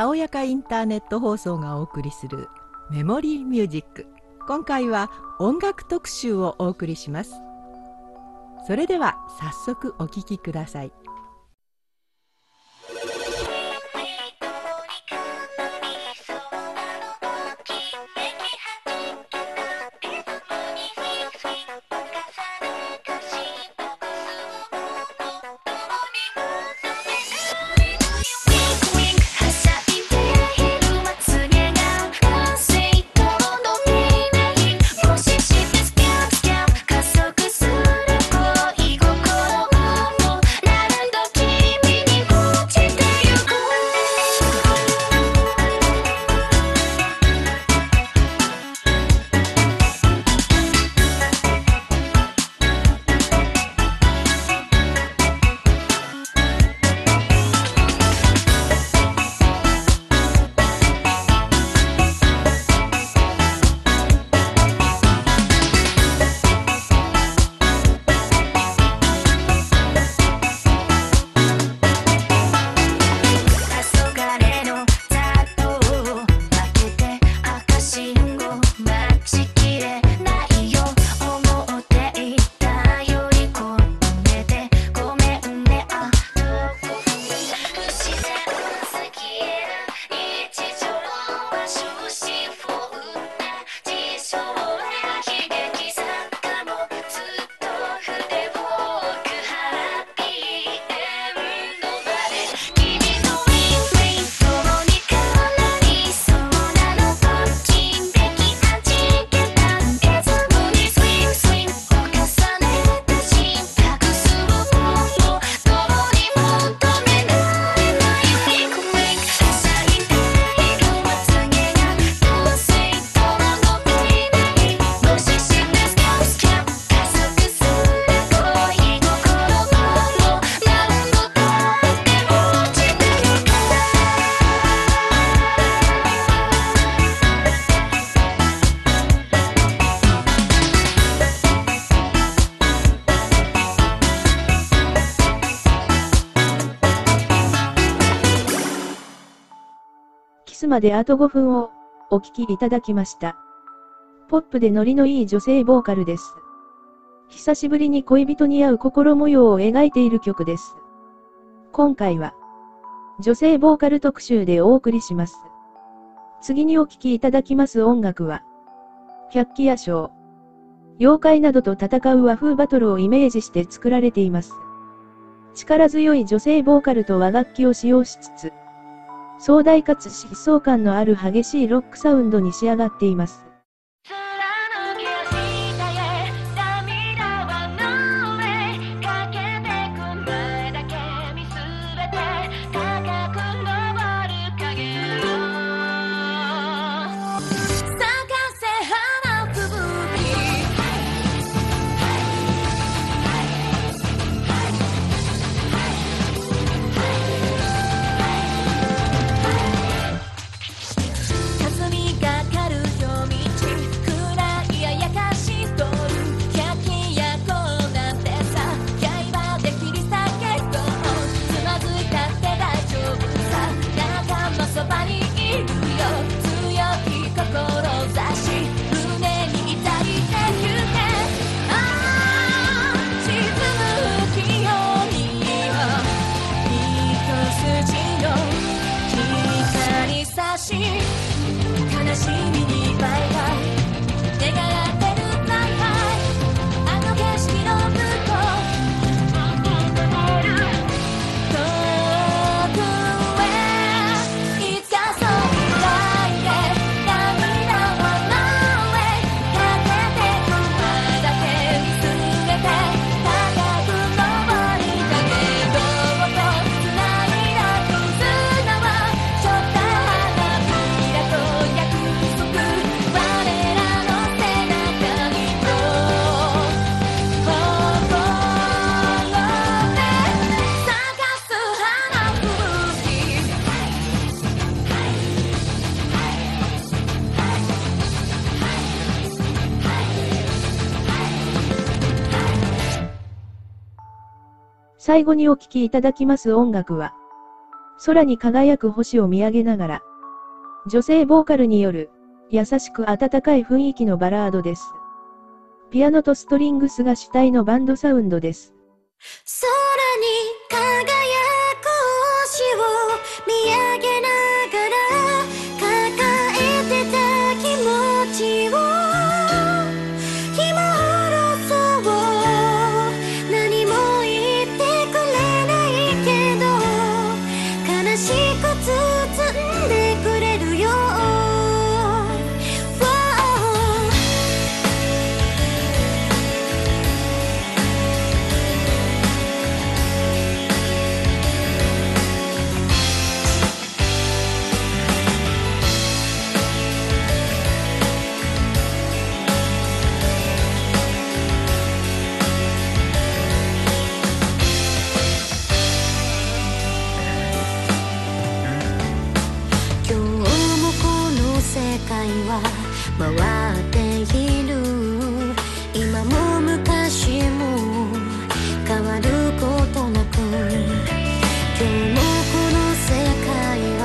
たおやかインターネット放送がお送りするメモリーミュージック。今回は音楽特集をお送りします。それでは早速お聴きください。まであと5分をお聴きいただきました。ポップでノリのいい女性ボーカルです。久しぶりに恋人に会う心模様を描いている曲です。今回は女性ボーカル特集でお送りします。次にお聴きいただきます音楽は百鬼夜唱。妖怪などと戦う和風バトルをイメージして作られています。力強い女性ボーカルと和楽器を使用しつつ、壮大かつ疾走感のある激しいロックサウンドに仕上がっています。最後にお聴きいただきます音楽は、空に輝く星を見上げながら、女性ボーカルによる、優しく温かい雰囲気のバラードです。ピアノとストリングスが主体のバンドサウンドです。空に輝く星を見上げながら回っている。今も昔も変わることなくでもこの世界は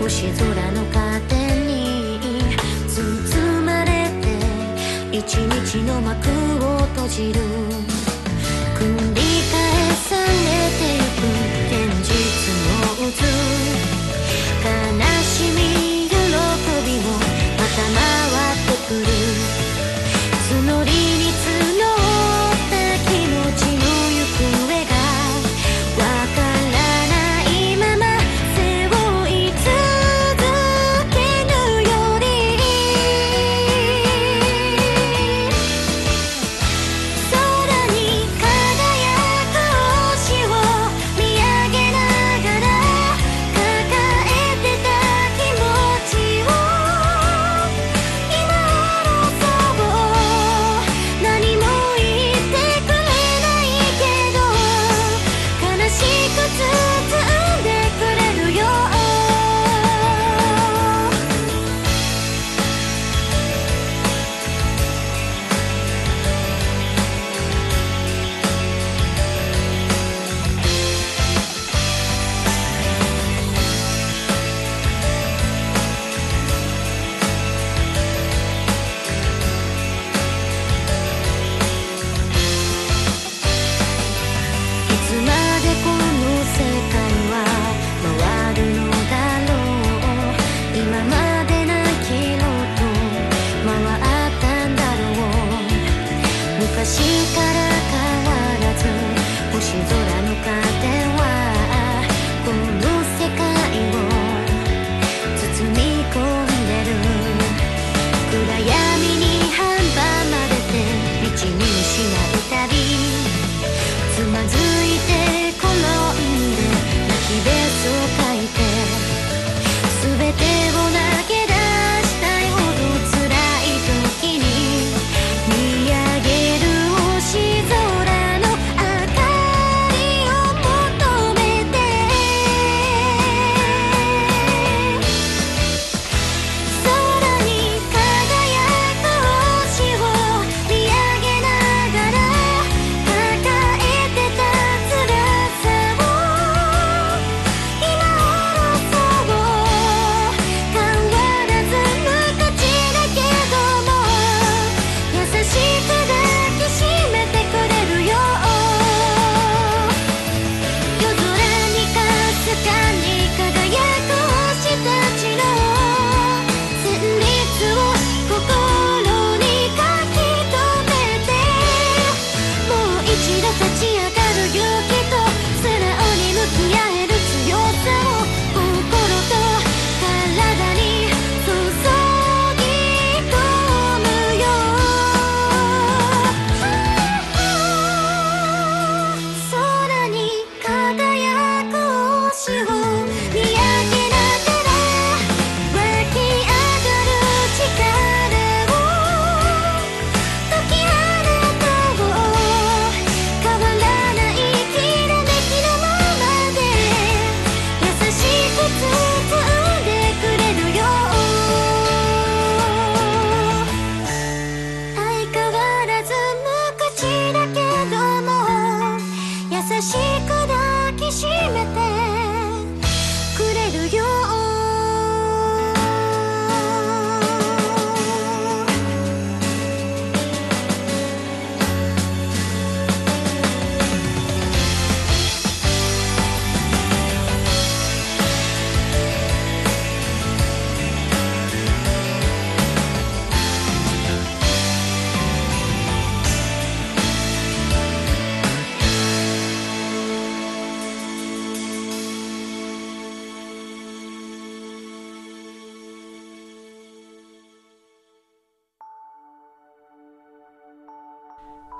星空の糧に包まれて一日の幕を閉じる。繰り返されていく現実の渦。universo.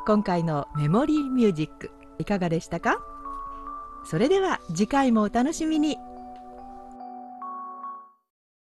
今回のメモリーミュージックいかがでしたか？それでは次回もお楽しみに。